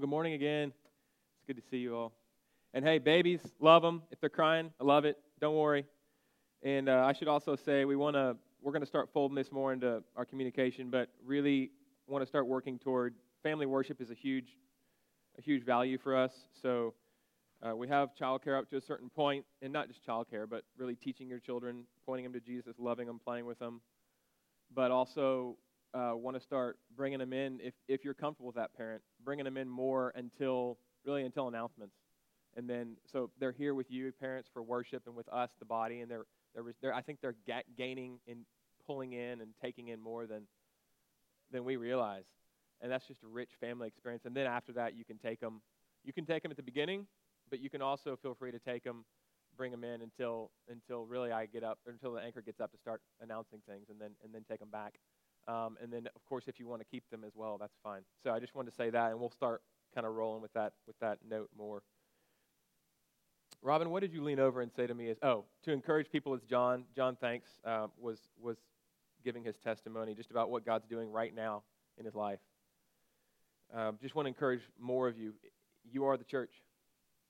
Well, good morning again. It's good to see you all. And hey, babies, love them. If they're crying, I love it. Don't worry. And uh, I should also say we want to we're going to start folding this more into our communication, but really want to start working toward family worship is a huge a huge value for us. So uh, we have childcare up to a certain point, and not just childcare, but really teaching your children, pointing them to Jesus, loving them, playing with them, but also uh, want to start bringing them in if, if you're comfortable with that parent bringing them in more until really until announcements. And then so they're here with you parents for worship and with us the body and they're they're, they're i think they're ga- gaining and pulling in and taking in more than than we realize. And that's just a rich family experience. And then after that you can take them you can take them at the beginning but you can also feel free to take them bring them in until until really i get up until the anchor gets up to start announcing things and then and then take them back um, and then, of course, if you want to keep them as well, that's fine. So I just wanted to say that, and we'll start kind of rolling with that with that note more. Robin, what did you lean over and say to me? Is oh, to encourage people is John. John, thanks, uh, was was giving his testimony just about what God's doing right now in his life. Um, just want to encourage more of you. You are the church.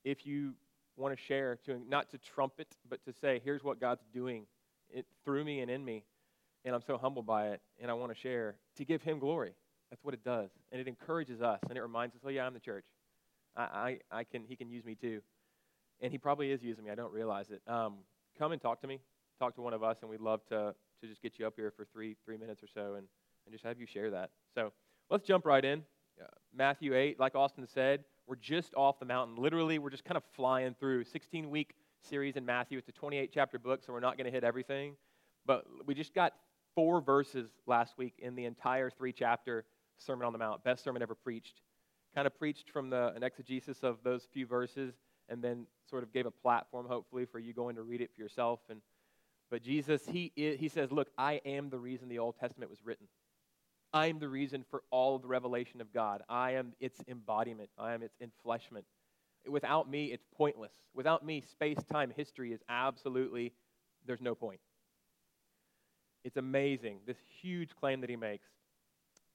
If you want to share, to not to trumpet, but to say, here's what God's doing it, through me and in me and I'm so humbled by it, and I want to share to give Him glory. That's what it does, and it encourages us, and it reminds us, oh yeah, I'm the church. I, I, I can, He can use me too, and He probably is using me. I don't realize it. Um, come and talk to me, talk to one of us, and we'd love to to just get you up here for three three minutes or so, and and just have you share that. So let's jump right in. Uh, Matthew 8, like Austin said, we're just off the mountain. Literally, we're just kind of flying through 16 week series in Matthew. It's a 28 chapter book, so we're not going to hit everything. But we just got four verses last week in the entire three chapter Sermon on the Mount, best sermon ever preached. Kind of preached from the, an exegesis of those few verses and then sort of gave a platform, hopefully, for you going to read it for yourself. And, but Jesus, he, he says, Look, I am the reason the Old Testament was written. I am the reason for all of the revelation of God. I am its embodiment, I am its enfleshment. Without me, it's pointless. Without me, space, time, history is absolutely, there's no point. It's amazing, this huge claim that he makes.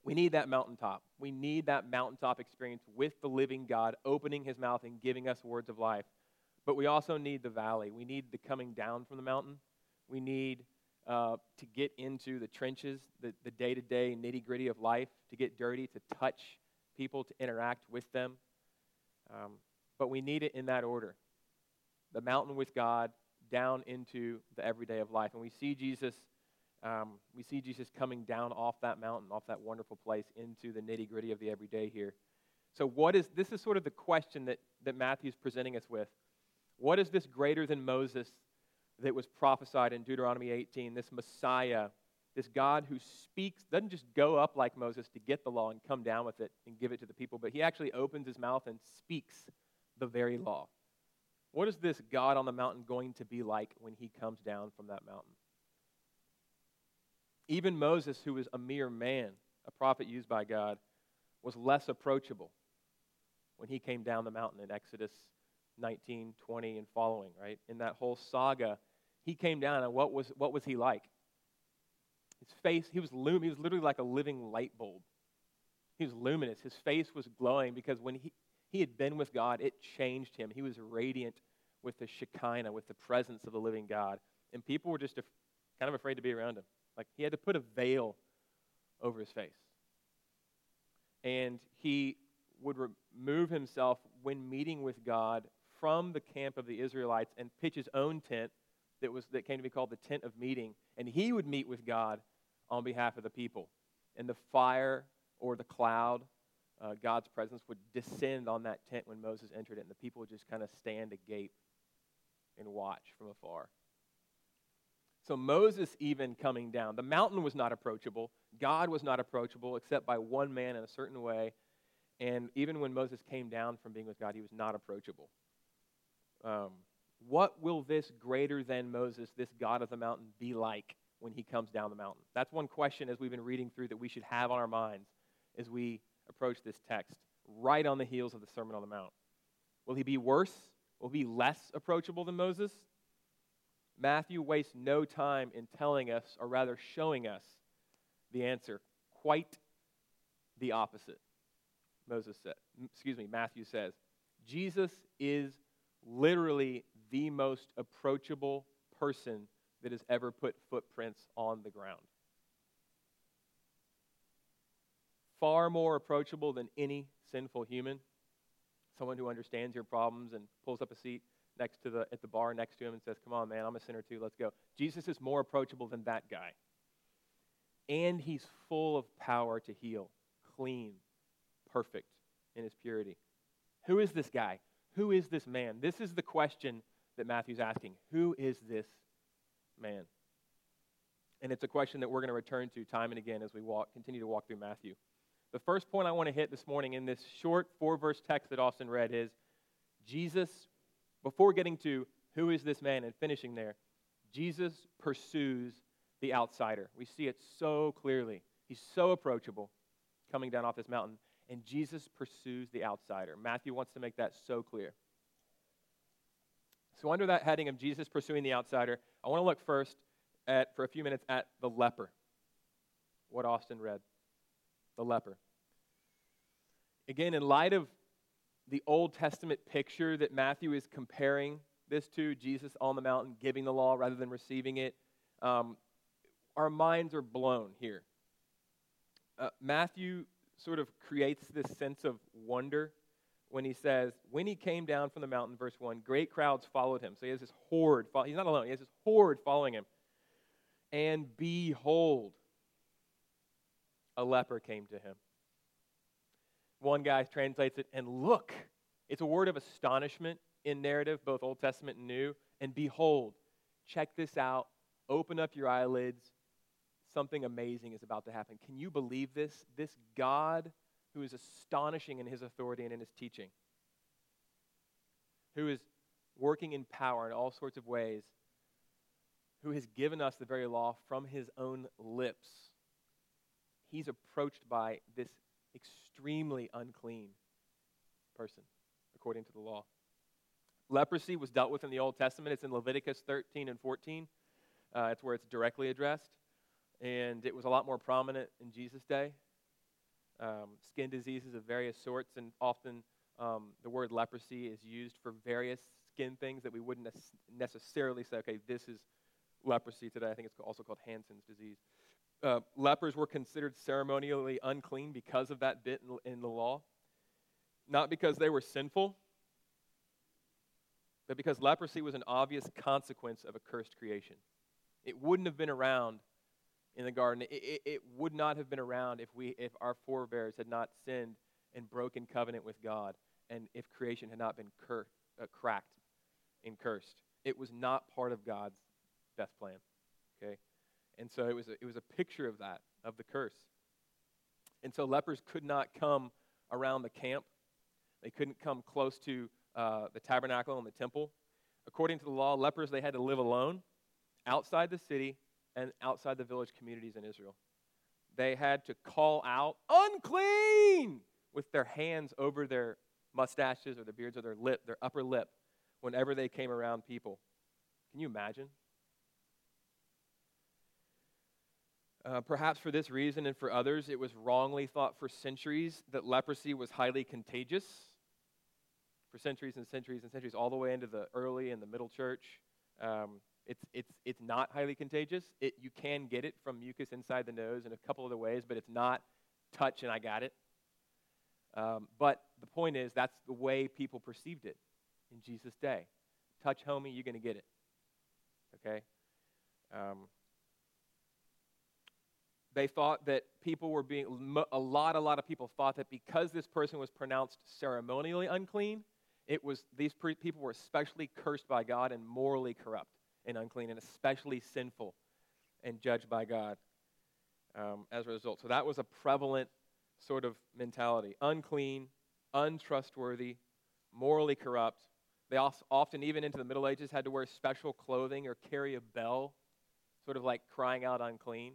We need that mountaintop. We need that mountaintop experience with the living God opening his mouth and giving us words of life. But we also need the valley. We need the coming down from the mountain. We need uh, to get into the trenches, the day to day nitty gritty of life, to get dirty, to touch people, to interact with them. Um, but we need it in that order the mountain with God down into the everyday of life. And we see Jesus um, we see Jesus coming down off that mountain, off that wonderful place, into the nitty gritty of the everyday here. So, what is this? Is sort of the question that, that Matthew's presenting us with. What is this greater than Moses that was prophesied in Deuteronomy 18? This Messiah, this God who speaks, doesn't just go up like Moses to get the law and come down with it and give it to the people, but he actually opens his mouth and speaks the very law. What is this God on the mountain going to be like when he comes down from that mountain? Even Moses, who was a mere man, a prophet used by God, was less approachable when he came down the mountain in Exodus 19, 20, and following, right? In that whole saga, he came down, and what was, what was he like? His face, he was, lum- he was literally like a living light bulb. He was luminous. His face was glowing because when he, he had been with God, it changed him. He was radiant with the Shekinah, with the presence of the living God. And people were just af- kind of afraid to be around him. Like he had to put a veil over his face. And he would remove himself when meeting with God from the camp of the Israelites and pitch his own tent that, was, that came to be called the tent of meeting. And he would meet with God on behalf of the people. And the fire or the cloud, uh, God's presence, would descend on that tent when Moses entered it. And the people would just kind of stand agape and watch from afar. So Moses even coming down, the mountain was not approachable. God was not approachable except by one man in a certain way. And even when Moses came down from being with God, he was not approachable. Um, what will this greater than Moses, this God of the mountain, be like when he comes down the mountain? That's one question as we've been reading through that we should have on our minds as we approach this text, right on the heels of the Sermon on the Mount. Will he be worse? Will he be less approachable than Moses? Matthew wastes no time in telling us, or rather showing us, the answer. Quite the opposite. Moses said, excuse me, Matthew says, Jesus is literally the most approachable person that has ever put footprints on the ground. Far more approachable than any sinful human. Someone who understands your problems and pulls up a seat next to the at the bar next to him and says, "Come on, man, I'm a sinner too. Let's go." Jesus is more approachable than that guy. And he's full of power to heal, clean, perfect in his purity. Who is this guy? Who is this man? This is the question that Matthew's asking. Who is this man? And it's a question that we're going to return to time and again as we walk, continue to walk through Matthew. The first point I want to hit this morning in this short four verse text that Austin read is Jesus, before getting to who is this man and finishing there, Jesus pursues the outsider. We see it so clearly. He's so approachable coming down off this mountain, and Jesus pursues the outsider. Matthew wants to make that so clear. So, under that heading of Jesus pursuing the outsider, I want to look first at, for a few minutes at the leper. What Austin read. The leper. Again, in light of the Old Testament picture that Matthew is comparing this to, Jesus on the mountain giving the law rather than receiving it, um, our minds are blown here. Uh, Matthew sort of creates this sense of wonder when he says, When he came down from the mountain, verse 1, great crowds followed him. So he has this horde. He's not alone, he has this horde following him. And behold, a leper came to him. One guy translates it, and look. It's a word of astonishment in narrative, both Old Testament and New. And behold, check this out. Open up your eyelids something amazing is about to happen. Can you believe this? This God who is astonishing in his authority and in his teaching, who is working in power in all sorts of ways, who has given us the very law from his own lips, he's approached by this extremely unclean person, according to the law. Leprosy was dealt with in the Old Testament. It's in Leviticus 13 and 14. Uh, it's where it's directly addressed and it was a lot more prominent in Jesus' day. Um, skin diseases of various sorts, and often um, the word leprosy is used for various skin things that we wouldn't necessarily say, okay, this is leprosy today. I think it's also called Hansen's disease. Uh, lepers were considered ceremonially unclean because of that bit in, in the law. Not because they were sinful, but because leprosy was an obvious consequence of a cursed creation. It wouldn't have been around in the garden, it, it, it, would not have been around if, we, if our forebears had not sinned and broken covenant with God, and if creation had not been cur- uh, cracked and cursed. It was not part of God's best plan. Okay? And so it was, a, it was a picture of that, of the curse. And so lepers could not come around the camp, they couldn't come close to uh, the tabernacle and the temple. According to the law, lepers, they had to live alone outside the city and outside the village communities in Israel. They had to call out, unclean, with their hands over their mustaches or their beards or their lip, their upper lip, whenever they came around people. Can you imagine? Uh, perhaps for this reason and for others, it was wrongly thought for centuries that leprosy was highly contagious. For centuries and centuries and centuries, all the way into the early and the middle church. Um, it's, it's, it's not highly contagious. It, you can get it from mucus inside the nose in a couple of other ways, but it's not touch and I got it. Um, but the point is, that's the way people perceived it in Jesus' day. Touch homie, you're going to get it. Okay? Um, they thought that people were being, a lot, a lot of people thought that because this person was pronounced ceremonially unclean, it was, these pre- people were especially cursed by God and morally corrupt and unclean, and especially sinful and judged by God um, as a result. So that was a prevalent sort of mentality unclean, untrustworthy, morally corrupt. They often, even into the Middle Ages, had to wear special clothing or carry a bell, sort of like crying out unclean,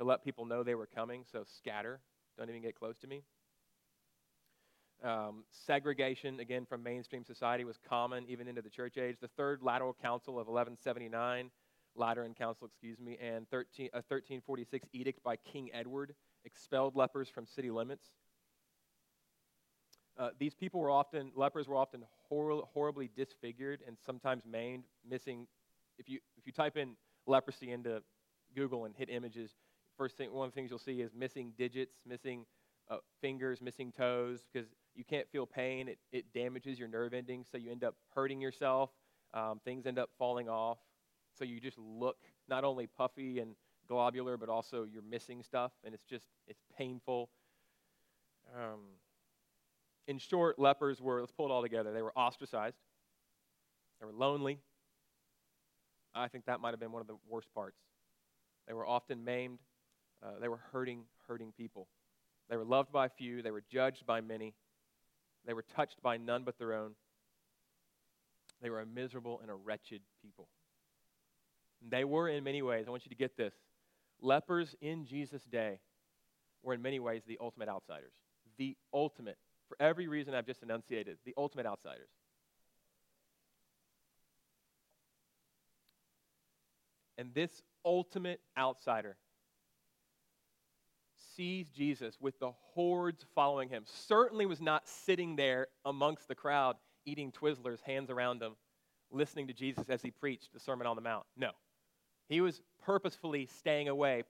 to let people know they were coming. So scatter, don't even get close to me. Um, segregation, again, from mainstream society was common even into the church age. The Third Lateral Council of 1179, Lateran Council, excuse me, and 13, a 1346 edict by King Edward expelled lepers from city limits. uh, these people were often, lepers were often hor- horribly disfigured and sometimes maimed, missing. If you, if you type in leprosy into Google and hit images, first thing, one of the things you'll see is missing digits, missing uh, fingers, missing toes, because you can't feel pain. It, it damages your nerve endings, so you end up hurting yourself. Um, things end up falling off. So you just look not only puffy and globular, but also you're missing stuff, and it's just, it's painful. Um, in short, lepers were, let's pull it all together, they were ostracized, they were lonely. I think that might have been one of the worst parts. They were often maimed, uh, they were hurting, hurting people. They were loved by few, they were judged by many, they were touched by none but their own. They were a miserable and a wretched people. And they were, in many ways, I want you to get this lepers in Jesus' day were, in many ways, the ultimate outsiders. The ultimate for every reason I've just enunciated, the ultimate outsiders. And this ultimate outsider sees Jesus with the hordes following him. Certainly was not sitting there amongst the crowd eating Twizzlers, hands around him, listening to Jesus as he preached the Sermon on the Mount. No. He was purposefully staying away,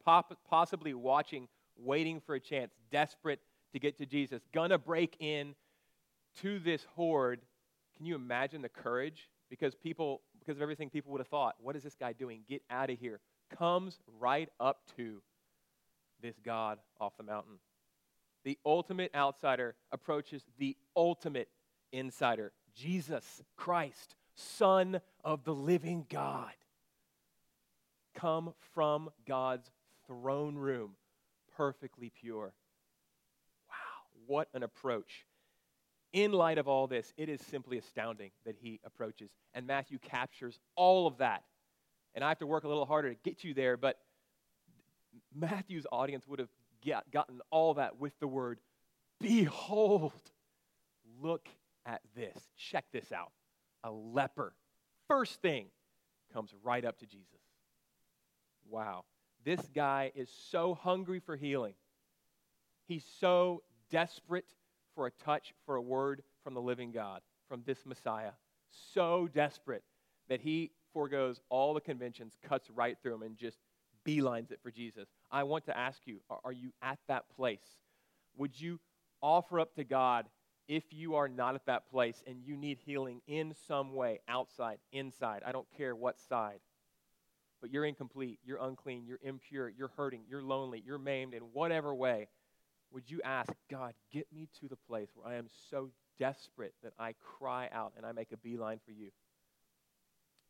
possibly watching, waiting for a chance, desperate to get to Jesus, gonna break in to this horde. Can you imagine the courage? Because people, because of everything people would have thought, what is this guy doing? Get out of here. Comes right up to this God off the mountain. The ultimate outsider approaches the ultimate insider, Jesus Christ, Son of the living God. Come from God's throne room, perfectly pure Wow, what an approach. In light of all this, it is simply astounding that he approaches. And Matthew captures all of that. And I have to work a little harder to get you there, but Matthew's audience would have get, gotten all that with the word, Behold, look at this. Check this out. A leper. First thing comes right up to Jesus. Wow. This guy is so hungry for healing. He's so desperate for a touch, for a word from the living God, from this Messiah. So desperate that he foregoes all the conventions, cuts right through them, and just beelines it for Jesus. I want to ask you are you at that place? Would you offer up to God if you are not at that place and you need healing in some way, outside, inside? I don't care what side. But you're incomplete, you're unclean, you're impure, you're hurting, you're lonely, you're maimed in whatever way would you ask, God, get me to the place where I am so desperate that I cry out and I make a beeline for you?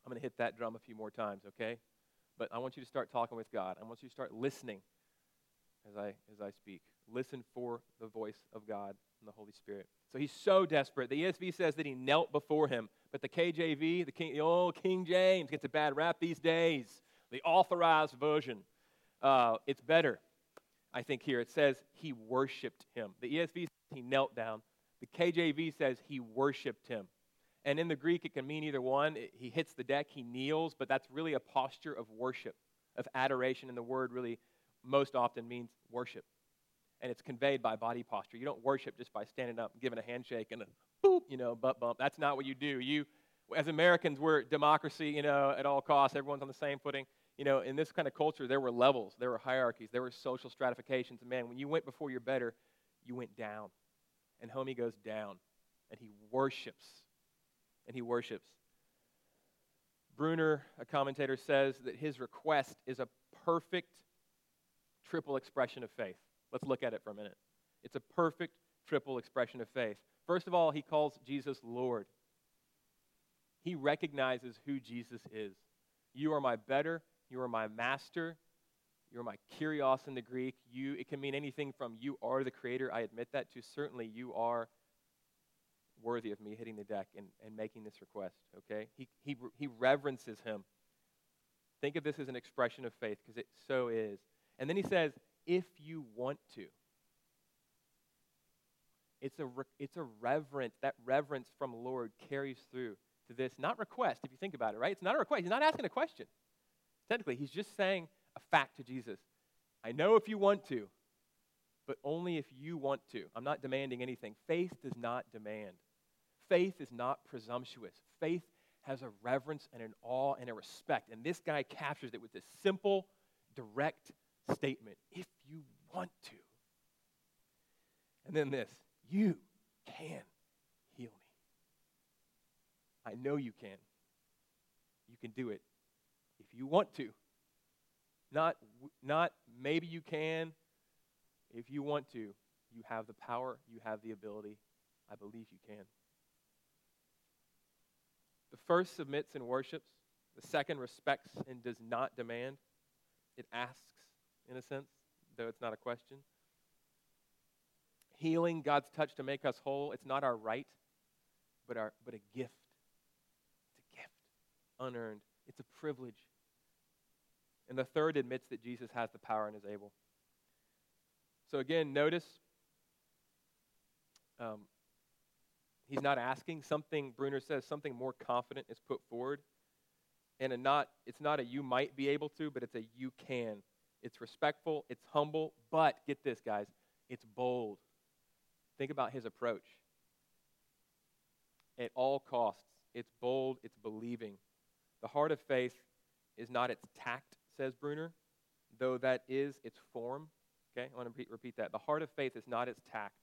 I'm going to hit that drum a few more times, okay? But I want you to start talking with God. I want you to start listening as I, as I speak. Listen for the voice of God and the Holy Spirit. So he's so desperate. The ESV says that he knelt before him, but the KJV, the, King, the old King James, gets a bad rap these days. The authorized version, uh, it's better. I think here. It says he worshiped him. The ESV says he knelt down. The KJV says he worshiped him. And in the Greek, it can mean either one. He hits the deck, he kneels, but that's really a posture of worship, of adoration. And the word really most often means worship. And it's conveyed by body posture. You don't worship just by standing up and giving a handshake and a boop, you know, butt bump. That's not what you do. You, as Americans, we're democracy, you know, at all costs. Everyone's on the same footing you know, in this kind of culture, there were levels, there were hierarchies, there were social stratifications. And man, when you went before your better, you went down. And homie goes down. And he worships. And he worships. Bruner, a commentator, says that his request is a perfect triple expression of faith. Let's look at it for a minute. It's a perfect triple expression of faith. First of all, he calls Jesus Lord. He recognizes who Jesus is. You are my better you are my master. You're my kyrios in the Greek. You, it can mean anything from you are the creator, I admit that, to certainly you are worthy of me hitting the deck and, and making this request, okay? He, he, he reverences him. Think of this as an expression of faith because it so is. And then he says, if you want to. It's a, it's a reverence. That reverence from Lord carries through to this, not request, if you think about it, right? It's not a request. He's not asking a question. Technically, he's just saying a fact to Jesus. I know if you want to, but only if you want to. I'm not demanding anything. Faith does not demand. Faith is not presumptuous. Faith has a reverence and an awe and a respect. And this guy captures it with this simple, direct statement if you want to. And then this you can heal me. I know you can. You can do it if you want to. Not, not maybe you can. If you want to, you have the power, you have the ability. I believe you can. The first submits and worships, the second respects and does not demand. It asks, in a sense, though it's not a question. Healing, God's touch to make us whole, it's not our right, but, our, but a gift. It's a gift, unearned. It's a privilege. And the third admits that Jesus has the power and is able. So again, notice um, he's not asking something. Bruner says something more confident is put forward, and a not it's not a you might be able to, but it's a you can. It's respectful. It's humble, but get this, guys, it's bold. Think about his approach. At all costs, it's bold. It's believing. The heart of faith is not its tact, says Bruner, though that is its form. Okay, I want to repeat, repeat that. The heart of faith is not its tact,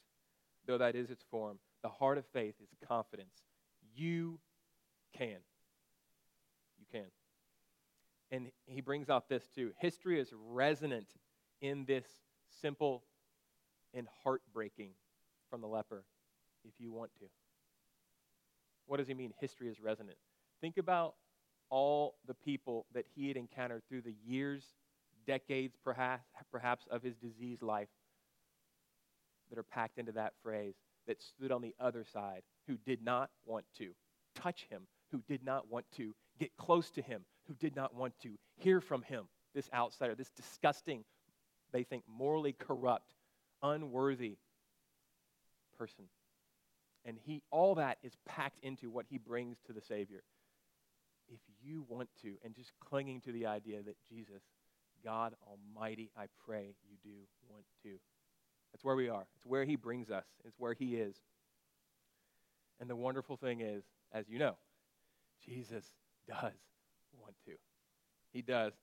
though that is its form. The heart of faith is confidence. You can. You can. And he brings out this too. History is resonant in this simple and heartbreaking from the leper, if you want to. What does he mean, history is resonant? Think about all the people that he had encountered through the years decades perhaps, perhaps of his diseased life that are packed into that phrase that stood on the other side who did not want to touch him, who did not want to get close to him, who did not want to hear from him, this outsider, this disgusting, they think morally corrupt, unworthy person. And he all that is packed into what he brings to the Savior. If you want to, and just clinging to the idea that Jesus God Almighty, I pray you do want to. That's where we are. It's where He brings us, it's where He is. And the wonderful thing is, as you know, Jesus does want to. He does.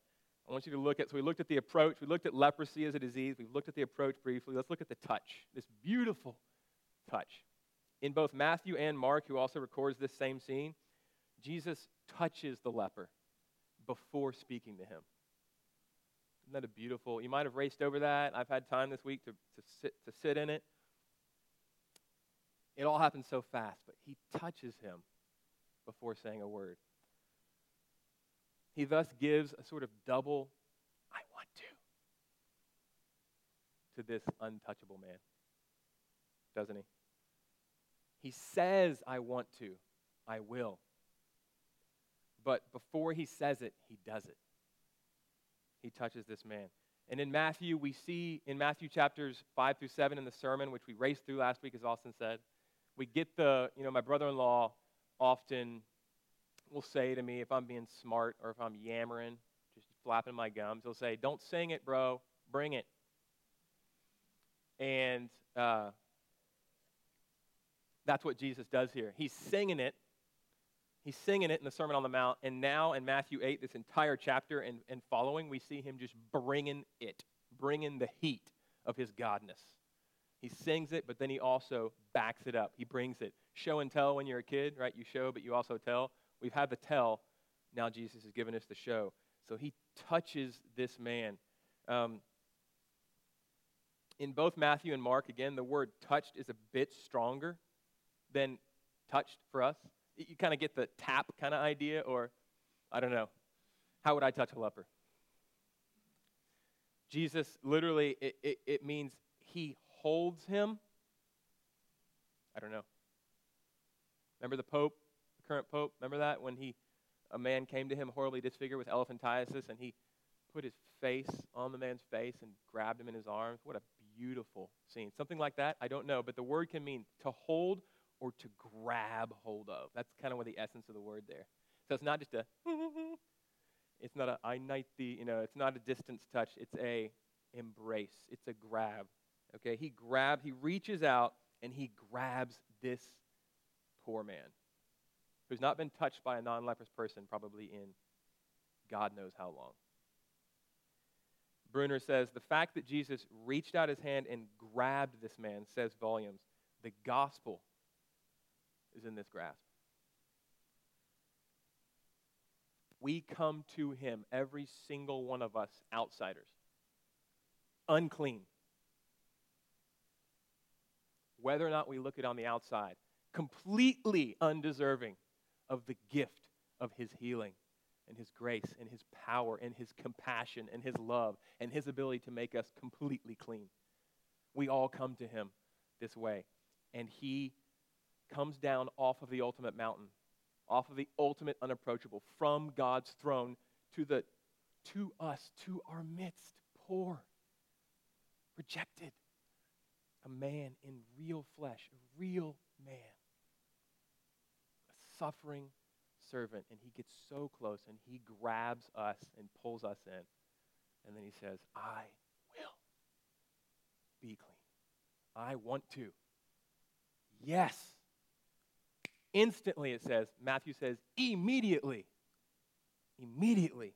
I want you to look at, so we looked at the approach. We looked at leprosy as a disease. We've looked at the approach briefly. Let's look at the touch, this beautiful touch. In both Matthew and Mark, who also records this same scene, Jesus touches the leper before speaking to him. Isn't that a beautiful? You might have raced over that. I've had time this week to, to, sit, to sit in it. It all happens so fast, but he touches him before saying a word. He thus gives a sort of double, I want to, to this untouchable man. Doesn't he? He says, I want to, I will. But before he says it, he does it he touches this man. And in Matthew, we see in Matthew chapters 5 through 7 in the sermon, which we raced through last week, as Austin said, we get the, you know, my brother in law often will say to me, if I'm being smart or if I'm yammering, just flapping my gums, he'll say, Don't sing it, bro, bring it. And uh, that's what Jesus does here. He's singing it He's singing it in the Sermon on the Mount, and now in Matthew 8, this entire chapter and, and following, we see him just bringing it, bringing the heat of his godness. He sings it, but then he also backs it up. He brings it. Show and tell when you're a kid, right? You show, but you also tell. We've had the tell. Now Jesus has given us the show. So he touches this man. Um, in both Matthew and Mark, again, the word touched is a bit stronger than touched for us. You kind of get the tap kind of idea, or I don't know. How would I touch a leper? Jesus literally, it, it, it means he holds him. I don't know. Remember the Pope, the current Pope? Remember that when he, a man came to him horribly disfigured with elephantiasis, and he put his face on the man's face and grabbed him in his arms. What a beautiful scene. Something like that, I don't know, but the word can mean to hold or to grab hold of. That's kind of what the essence of the word there. So it's not just a, it's not a I night the, you know, it's not a distance touch. It's a embrace. It's a grab. Okay, he grab he reaches out and he grabs this poor man who's not been touched by a non-leprous person probably in God knows how long. Bruner says the fact that Jesus reached out his hand and grabbed this man says volumes. The gospel is in this grasp. We come to him, every single one of us outsiders, unclean. Whether or not we look it on the outside, completely undeserving of the gift of his healing and his grace and his power and his compassion and his love and his ability to make us completely clean. We all come to him this way. And he comes down off of the ultimate mountain, off of the ultimate unapproachable, from God's throne to the to us, to our midst, poor, rejected. A man in real flesh, a real man. A suffering servant, and he gets so close and he grabs us and pulls us in. And then he says, I will be clean. I want to. Yes. Instantly, it says, Matthew says, immediately. Immediately,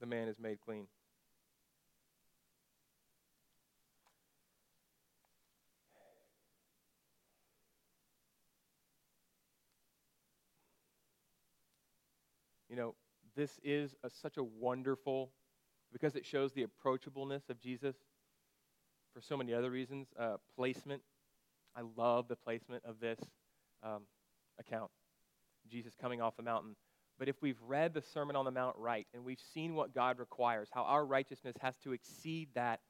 the man is made clean. You know, this is a, such a wonderful, because it shows the approachableness of Jesus for so many other reasons. Uh, placement. I love the placement of this um, account. Jesus coming off the mountain. But if we've read the Sermon on the Mount right and we've seen what God requires, how our righteousness has to exceed that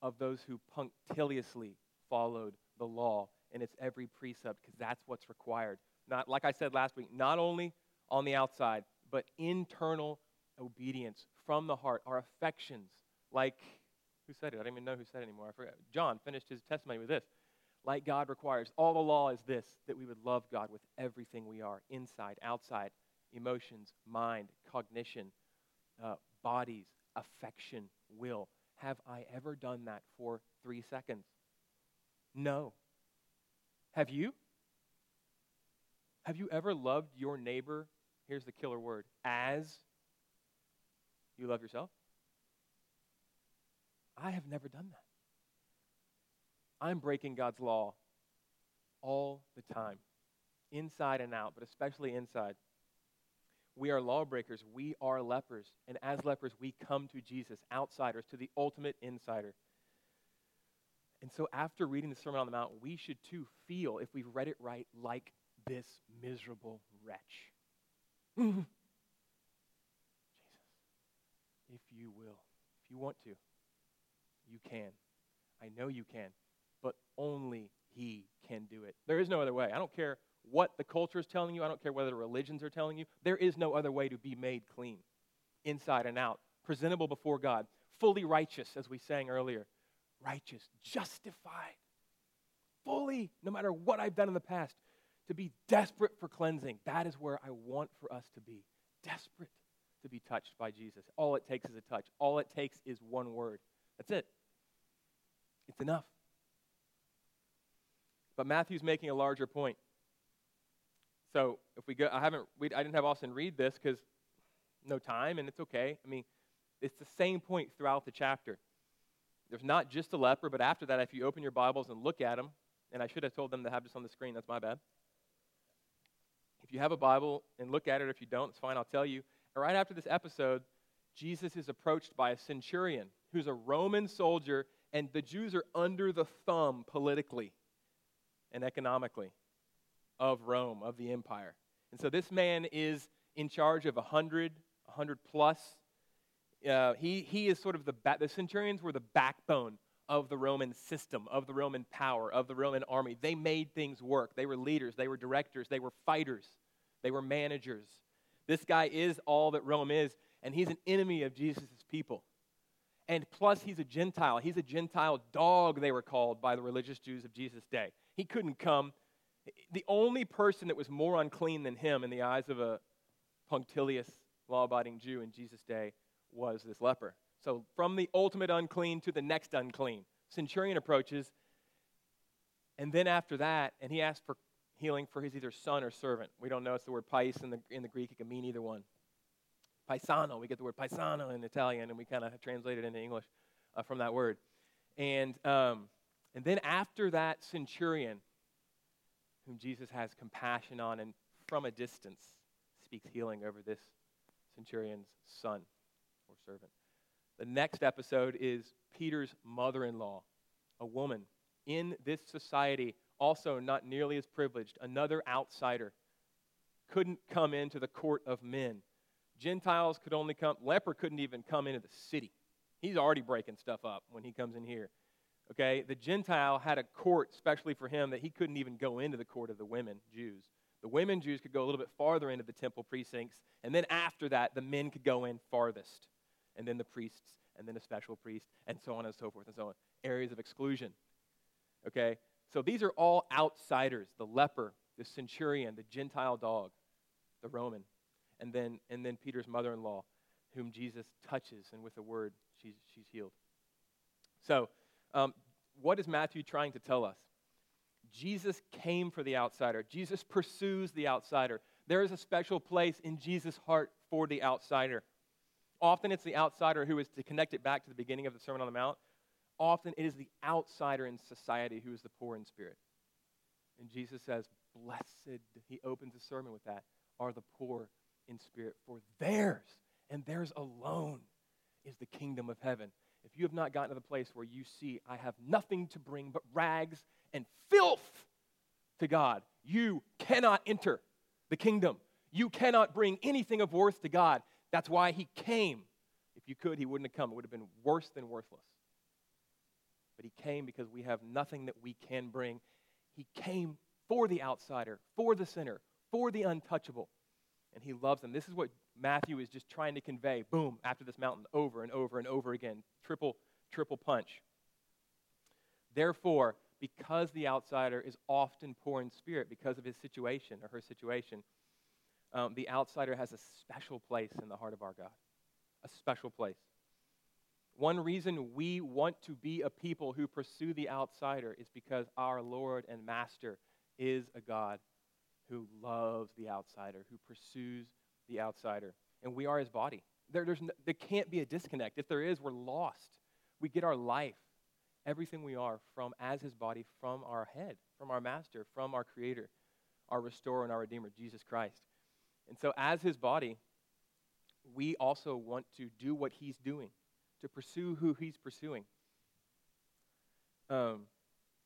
of those who punctiliously followed the law in its every precept, because that's what's required. Not like I said last week, not only on the outside, but internal obedience from the heart, our affections, like, who said it? I don't even know who said it anymore. I forgot. John finished his testimony with this. Like God requires. All the law is this that we would love God with everything we are, inside, outside, emotions, mind, cognition, uh, bodies, affection, will. Have I ever done that for three seconds? No. Have you? Have you ever loved your neighbor here's the killer word as you love yourself? I have never done that. I'm breaking God's law all the time, inside and out, but especially inside. We are lawbreakers. We are lepers. And as lepers, we come to Jesus, outsiders, to the ultimate insider. And so, after reading the Sermon on the Mount, we should too feel, if we've read it right, like this miserable wretch. Jesus, if you will, if you want to, you can. I know you can, but only He can do it. There is no other way. I don't care what the culture is telling you, I don't care whether the religions are telling you. There is no other way to be made clean, inside and out, presentable before God, fully righteous, as we sang earlier. Righteous, justified, fully, no matter what I've done in the past to be desperate for cleansing. That is where I want for us to be. Desperate to be touched by Jesus. All it takes is a touch. All it takes is one word. That's it. It's enough. But Matthew's making a larger point. So if we go, I haven't, we, I didn't have Austin read this because no time, and it's okay. I mean, it's the same point throughout the chapter. There's not just a leper, but after that, if you open your Bibles and look at them, and I should have told them to have this on the screen, that's my bad. If you have a Bible and look at it, if you don't, it's fine, I'll tell you. right after this episode, Jesus is approached by a centurion who's a Roman soldier, and the Jews are under the thumb politically and economically of Rome, of the empire. And so this man is in charge of 100, 100 plus. Uh, he, he is sort of the, ba- the centurions were the backbone of the Roman system, of the Roman power, of the Roman army. They made things work. They were leaders, they were directors, they were fighters, they were managers. This guy is all that Rome is, and he's an enemy of Jesus' people. And plus, he's a Gentile. He's a Gentile dog, they were called by the religious Jews of Jesus' day. He couldn't come. The only person that was more unclean than him in the eyes of a punctilious, law abiding Jew in Jesus' day was this leper. So from the ultimate unclean to the next unclean. Centurion approaches, and then after that, and he asks for healing for his either son or servant. We don't know. It's the word pais in the, in the Greek. It can mean either one. Paisano. We get the word paisano in Italian, and we kind of translate it into English uh, from that word. And, um, and then after that centurion, whom Jesus has compassion on and from a distance speaks healing over this centurion's son or servant. The next episode is Peter's mother in law, a woman in this society, also not nearly as privileged, another outsider, couldn't come into the court of men. Gentiles could only come, leper couldn't even come into the city. He's already breaking stuff up when he comes in here. Okay? The Gentile had a court specially for him that he couldn't even go into the court of the women, Jews. The women Jews could go a little bit farther into the temple precincts, and then after that, the men could go in farthest. And then the priests, and then a special priest, and so on and so forth and so on. Areas of exclusion. Okay? So these are all outsiders the leper, the centurion, the Gentile dog, the Roman, and then, and then Peter's mother in law, whom Jesus touches, and with a word, she's, she's healed. So, um, what is Matthew trying to tell us? Jesus came for the outsider. Jesus pursues the outsider. There is a special place in Jesus' heart for the outsider. Often it's the outsider who is to connect it back to the beginning of the Sermon on the Mount. Often it is the outsider in society who is the poor in spirit. And Jesus says, Blessed, he opens the sermon with that, are the poor in spirit, for theirs, and theirs alone, is the kingdom of heaven. If you have not gotten to the place where you see, I have nothing to bring but rags and filth to God, you cannot enter the kingdom. You cannot bring anything of worth to God. That's why he came. If you could, he wouldn't have come. It would have been worse than worthless. But he came because we have nothing that we can bring. He came for the outsider, for the sinner, for the untouchable. And he loves them. This is what Matthew is just trying to convey, boom, after this mountain, over and over and over again. Triple, triple punch. Therefore, because the outsider is often poor in spirit because of his situation or her situation, um, the outsider has a special place in the heart of our God. A special place. One reason we want to be a people who pursue the outsider is because our Lord and Master is a God who loves the outsider, who pursues the outsider. And we are his body. There, there's no, there can't be a disconnect. If there is, we're lost. We get our life, everything we are, from as his body, from our head, from our master, from our creator, our restorer, and our redeemer, Jesus Christ. And so, as his body, we also want to do what he's doing, to pursue who he's pursuing. Um,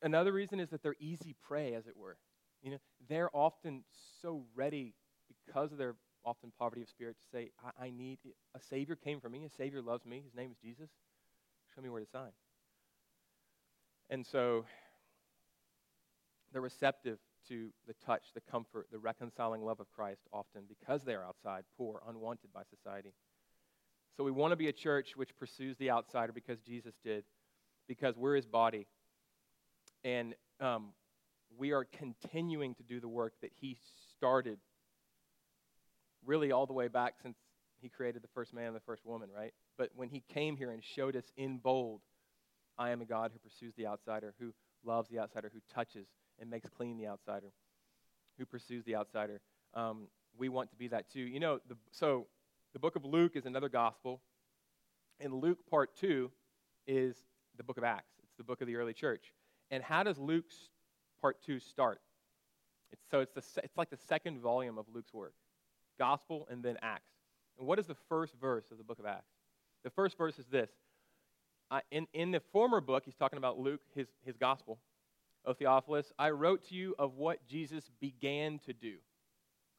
another reason is that they're easy prey, as it were. You know, they're often so ready because of their often poverty of spirit to say, I, I need a Savior came for me, a Savior loves me, his name is Jesus. Show me where to sign. And so they're receptive to the touch, the comfort, the reconciling love of Christ often because they are outside, poor, unwanted by society. So we want to be a church which pursues the outsider because Jesus did, because we're his body. And um, we are continuing to do the work that he started really all the way back since he created the first man and the first woman, right? But when he came here and showed us in bold, I am a God who pursues the outsider, who loves the outsider, who touches and makes clean the outsider, who pursues the outsider. Um, we want to be that too. You know, the, so the book of Luke is another gospel, and Luke part two is the book of Acts. It's the book of the early church. And how does Luke's part two start. It's, so it's, the, it's like the second volume of Luke's work Gospel and then Acts. And what is the first verse of the book of Acts? The first verse is this. Uh, in, in the former book, he's talking about Luke, his, his gospel. O Theophilus, I wrote to you of what Jesus began to do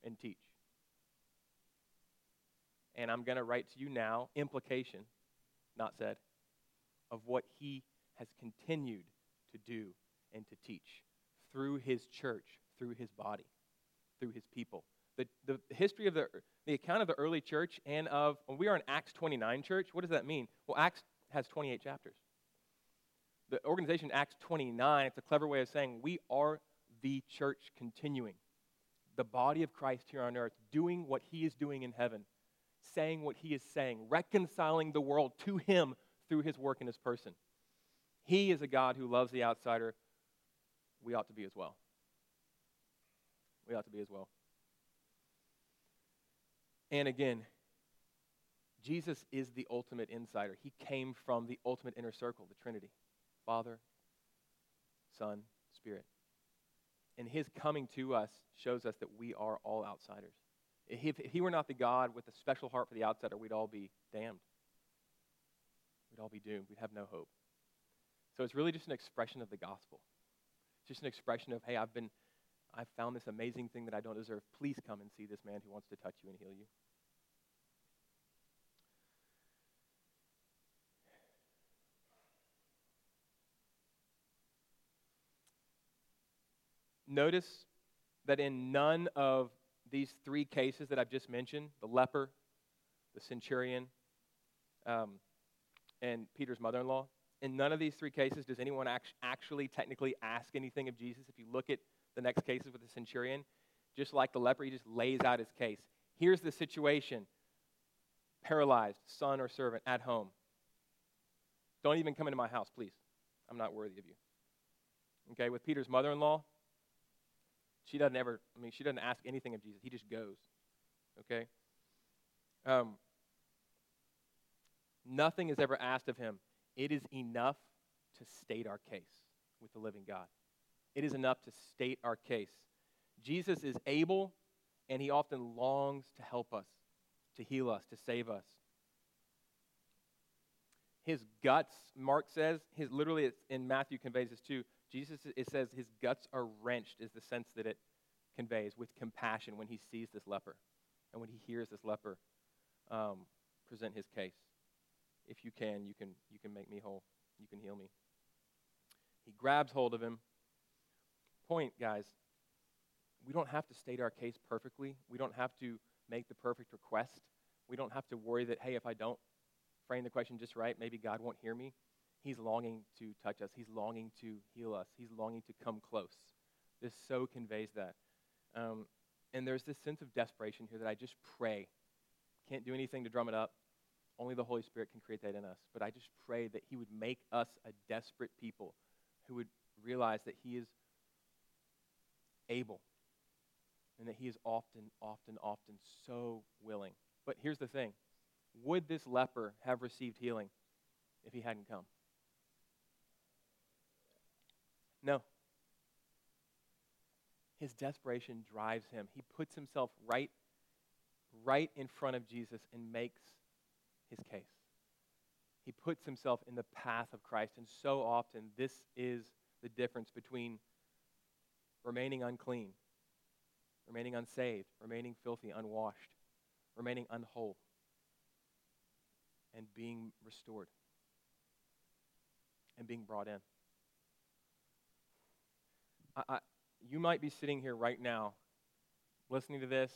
and teach. And I'm going to write to you now, implication, not said, of what he has continued to do and to teach through his church, through his body, through his people. The, the history of the, the account of the early church and of, we are an Acts 29 church, what does that mean? Well, Acts has 28 chapters. The organization Acts 29, it's a clever way of saying we are the church continuing. The body of Christ here on earth, doing what he is doing in heaven, saying what he is saying, reconciling the world to him through his work and his person. He is a God who loves the outsider. We ought to be as well. We ought to be as well. And again, Jesus is the ultimate insider. He came from the ultimate inner circle, the Trinity Father, Son, Spirit. And his coming to us shows us that we are all outsiders. If, if he were not the God with a special heart for the outsider, we'd all be damned. We'd all be doomed. We'd have no hope. So it's really just an expression of the gospel. It's just an expression of, hey, I've been, I've found this amazing thing that I don't deserve. Please come and see this man who wants to touch you and heal you. Notice that in none of these three cases that I've just mentioned the leper, the centurion, um, and Peter's mother in law in none of these three cases does anyone act- actually technically ask anything of Jesus. If you look at the next cases with the centurion, just like the leper, he just lays out his case. Here's the situation paralyzed, son or servant at home. Don't even come into my house, please. I'm not worthy of you. Okay, with Peter's mother in law, she doesn't ever, I mean, she doesn't ask anything of Jesus. He just goes. Okay? Um, nothing is ever asked of him. It is enough to state our case with the living God. It is enough to state our case. Jesus is able, and he often longs to help us, to heal us, to save us. His guts, Mark says, his literally in Matthew conveys this too. Jesus, it says his guts are wrenched, is the sense that it conveys with compassion when he sees this leper and when he hears this leper um, present his case. If you can, you can, you can make me whole. You can heal me. He grabs hold of him. Point, guys, we don't have to state our case perfectly. We don't have to make the perfect request. We don't have to worry that, hey, if I don't frame the question just right, maybe God won't hear me. He's longing to touch us. He's longing to heal us. He's longing to come close. This so conveys that. Um, and there's this sense of desperation here that I just pray. Can't do anything to drum it up. Only the Holy Spirit can create that in us. But I just pray that He would make us a desperate people who would realize that He is able and that He is often, often, often so willing. But here's the thing would this leper have received healing if he hadn't come? No. His desperation drives him. He puts himself right right in front of Jesus and makes his case. He puts himself in the path of Christ. And so often, this is the difference between remaining unclean, remaining unsaved, remaining filthy, unwashed, remaining unwhole, and being restored and being brought in. I, I, you might be sitting here right now listening to this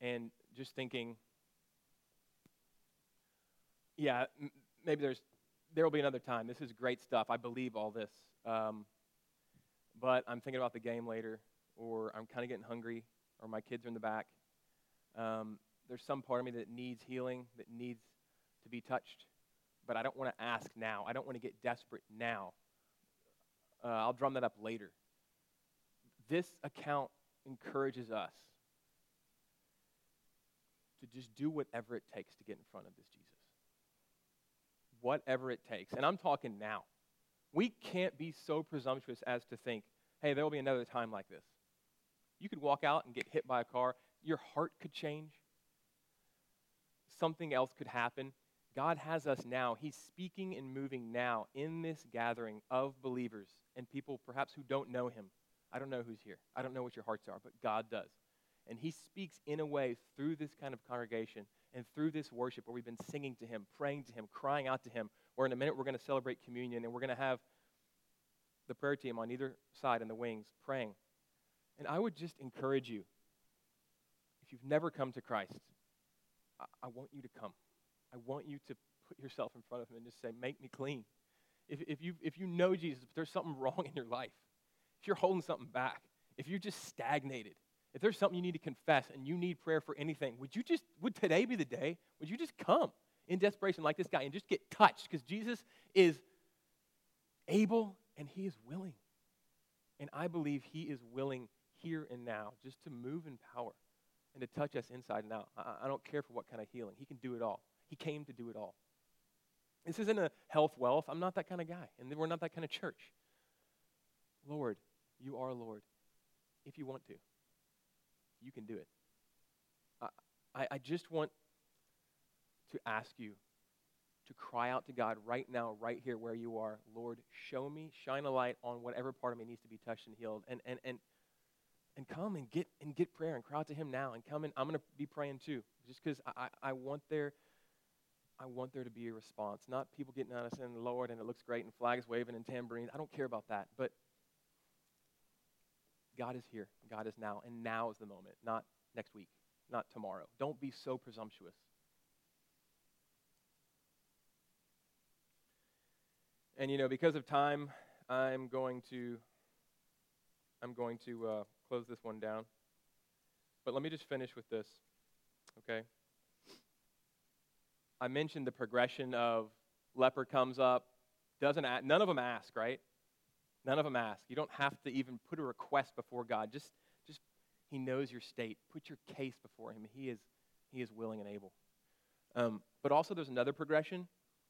and just thinking, yeah, m- maybe there's there will be another time. This is great stuff. I believe all this, um, but I'm thinking about the game later, or I'm kind of getting hungry, or my kids are in the back. Um, there's some part of me that needs healing, that needs to be touched, but I don't want to ask now. I don't want to get desperate now. Uh, I'll drum that up later. This account encourages us to just do whatever it takes to get in front of this Jesus whatever it takes. And I'm talking now. We can't be so presumptuous as to think, hey, there will be another time like this. You could walk out and get hit by a car, your heart could change, something else could happen. God has us now. He's speaking and moving now in this gathering of believers and people perhaps who don't know Him. I don't know who's here. I don't know what your hearts are, but God does. And He speaks in a way through this kind of congregation and through this worship where we've been singing to Him, praying to Him, crying out to Him, where in a minute we're going to celebrate communion and we're going to have the prayer team on either side in the wings praying. And I would just encourage you, if you've never come to Christ, I, I want you to come. I want you to put yourself in front of Him and just say, Make me clean. If, if, you, if you know Jesus, but there's something wrong in your life, if you're holding something back, if you're just stagnated, If there's something you need to confess and you need prayer for anything, would you just, would today be the day? Would you just come in desperation like this guy and just get touched? Because Jesus is able and he is willing. And I believe he is willing here and now just to move in power and to touch us inside and out. I, I don't care for what kind of healing. He can do it all. He came to do it all. This isn't a health wealth. I'm not that kind of guy, and we're not that kind of church. Lord, you are Lord. If you want to, you can do it. I, I, I just want to ask you to cry out to God right now, right here where you are. Lord, show me, shine a light on whatever part of me needs to be touched and healed. And, and, and, and come and get, and get prayer and cry out to Him now. And come and I'm going to be praying too, just because I, I want there I want there to be a response. Not people getting on us saying, Lord, and it looks great, and flags waving and tambourines. I don't care about that. But God is here. God is now. And now is the moment, not next week, not tomorrow. Don't be so presumptuous. And you know, because of time, I'm going to I'm going to uh, close this one down. But let me just finish with this, okay? I mentioned the progression of leper comes up, doesn't ask, none of them ask, right? None of them ask. You don't have to even put a request before God. Just, just He knows your state. Put your case before Him. He is, he is willing and able. Um, but also, there's another progression.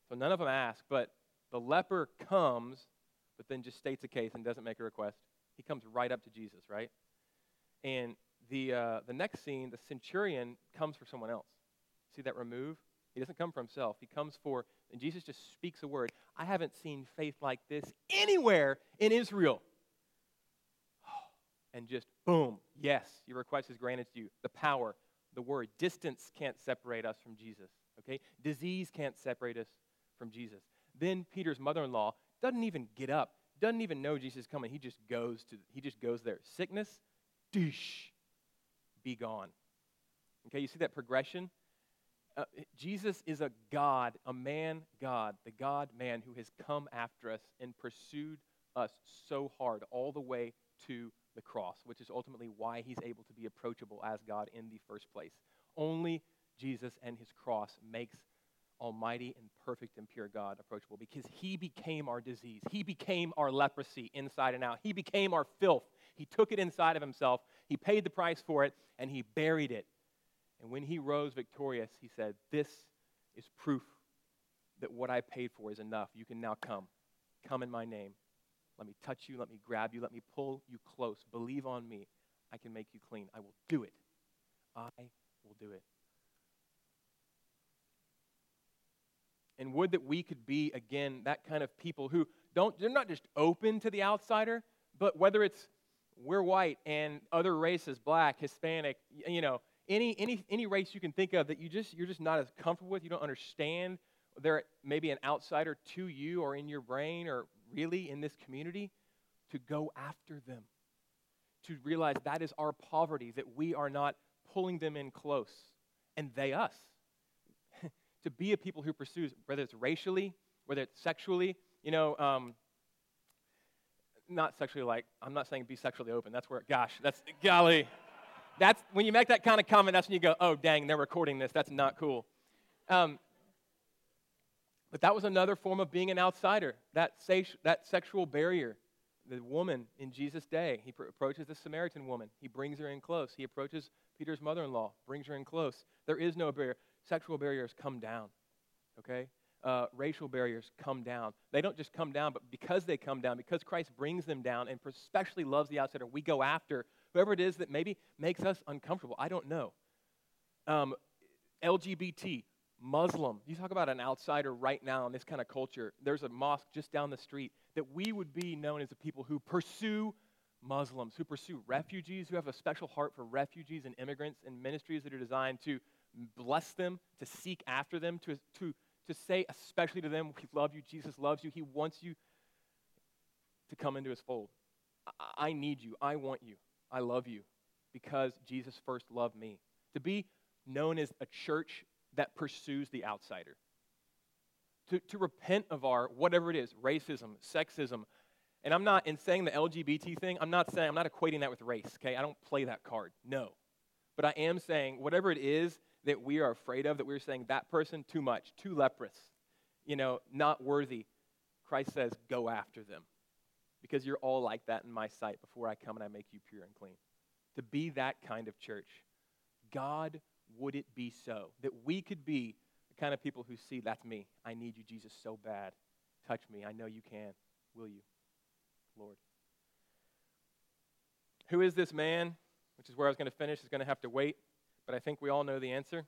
So none of them ask, but the leper comes, but then just states a case and doesn't make a request. He comes right up to Jesus, right? And the, uh, the next scene, the centurion comes for someone else. See that remove? He doesn't come for himself. He comes for, and Jesus just speaks a word. I haven't seen faith like this anywhere in Israel. And just boom, yes, your request is granted to you. The power, the word. Distance can't separate us from Jesus, okay? Disease can't separate us from Jesus. Then Peter's mother-in-law doesn't even get up, doesn't even know Jesus is coming. He just goes to, he just goes there. Sickness, dish, be gone. Okay, you see that progression? uh, Jesus is a God, a man God, the God man who has come after us and pursued us so hard all the way to the cross, which is ultimately why he's able to be approachable as God in the first place. Only Jesus and his cross makes almighty and perfect and pure God approachable because he became our disease. He became our leprosy inside and out. He became our filth. He took it inside of himself. He paid the price for it and he buried it and when he rose victorious, he said, This is proof that what I paid for is enough. You can now come. Come in my name. Let me touch you. Let me grab you. Let me pull you close. Believe on me. I can make you clean. I will do it. I will do it. And would that we could be, again, that kind of people who don't, they're not just open to the outsider, but whether it's we're white and other races, black, Hispanic, you know, any, any, any race you can think of that you just, you're just not as comfortable with, you don't understand, they're maybe an outsider to you or in your brain or really in this community, to go after them. To realize that is our poverty, that we are not pulling them in close, and they us. To be a people who pursues, whether it's racially, whether it's sexually, you know, um, not sexually like, I'm not saying be sexually open. That's where, gosh, that's, golly. That's when you make that kind of comment, that's when you go, oh, dang, they're recording this. That's not cool. Um, but that was another form of being an outsider, that, that sexual barrier. The woman in Jesus' day, he pr- approaches the Samaritan woman. He brings her in close. He approaches Peter's mother in law, brings her in close. There is no barrier. Sexual barriers come down, okay? Uh, racial barriers come down. They don't just come down, but because they come down, because Christ brings them down and especially loves the outsider, we go after whoever it is that maybe makes us uncomfortable. I don't know. Um, LGBT, Muslim. You talk about an outsider right now in this kind of culture. There's a mosque just down the street that we would be known as the people who pursue Muslims, who pursue refugees, who have a special heart for refugees and immigrants and ministries that are designed to bless them, to seek after them, to, to, to say, especially to them, we love you, Jesus loves you, he wants you to come into his fold. I, I need you, I want you. I love you because Jesus first loved me. To be known as a church that pursues the outsider. To, to repent of our, whatever it is, racism, sexism, And I'm not, in saying the LGBT thing, I'm not saying, I'm not equating that with race, okay? I don't play that card. No. But I am saying, whatever it is that we are afraid of, that we're saying that person too much, too leprous, you know, not worthy, Christ says, go after them. Because you're all like that in my sight before I come and I make you pure and clean. To be that kind of church. God, would it be so? That we could be the kind of people who see, that's me. I need you, Jesus, so bad. Touch me. I know you can. Will you, Lord? Who is this man? Which is where I was going to finish, is going to have to wait. But I think we all know the answer.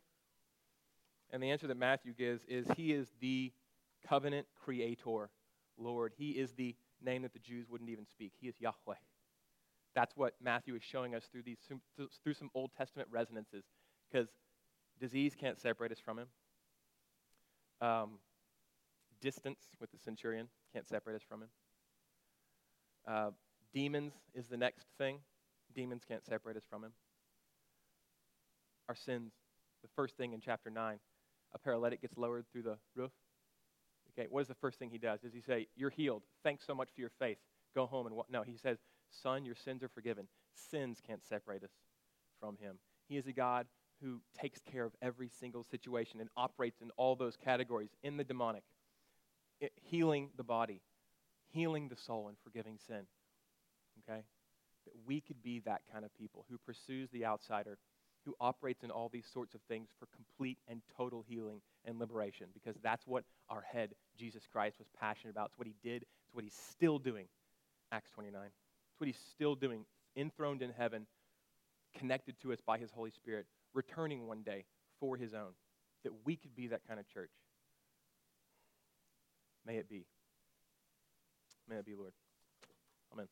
And the answer that Matthew gives is He is the covenant creator, Lord. He is the name that the Jews wouldn't even speak. He is Yahweh. That's what Matthew is showing us through, these, through some Old Testament resonances, because disease can't separate us from Him. Um, distance with the centurion can't separate us from Him. Uh, demons is the next thing. Demons can't separate us from Him. Our sins, the first thing in chapter 9, a paralytic gets lowered through the roof. Okay, what is the first thing he does? Does he say, You're healed. Thanks so much for your faith. Go home and what? No, he says, Son, your sins are forgiven. Sins can't separate us from him. He is a God who takes care of every single situation and operates in all those categories in the demonic, it, healing the body, healing the soul, and forgiving sin. Okay? That we could be that kind of people who pursues the outsider who operates in all these sorts of things for complete and total healing and liberation because that's what our head, Jesus Christ, was passionate about. It's what he did, it's what he's still doing. Acts 29. It's what he's still doing, enthroned in heaven, connected to us by his Holy Spirit, returning one day for his own, that we could be that kind of church. May it be. May it be, Lord. Amen.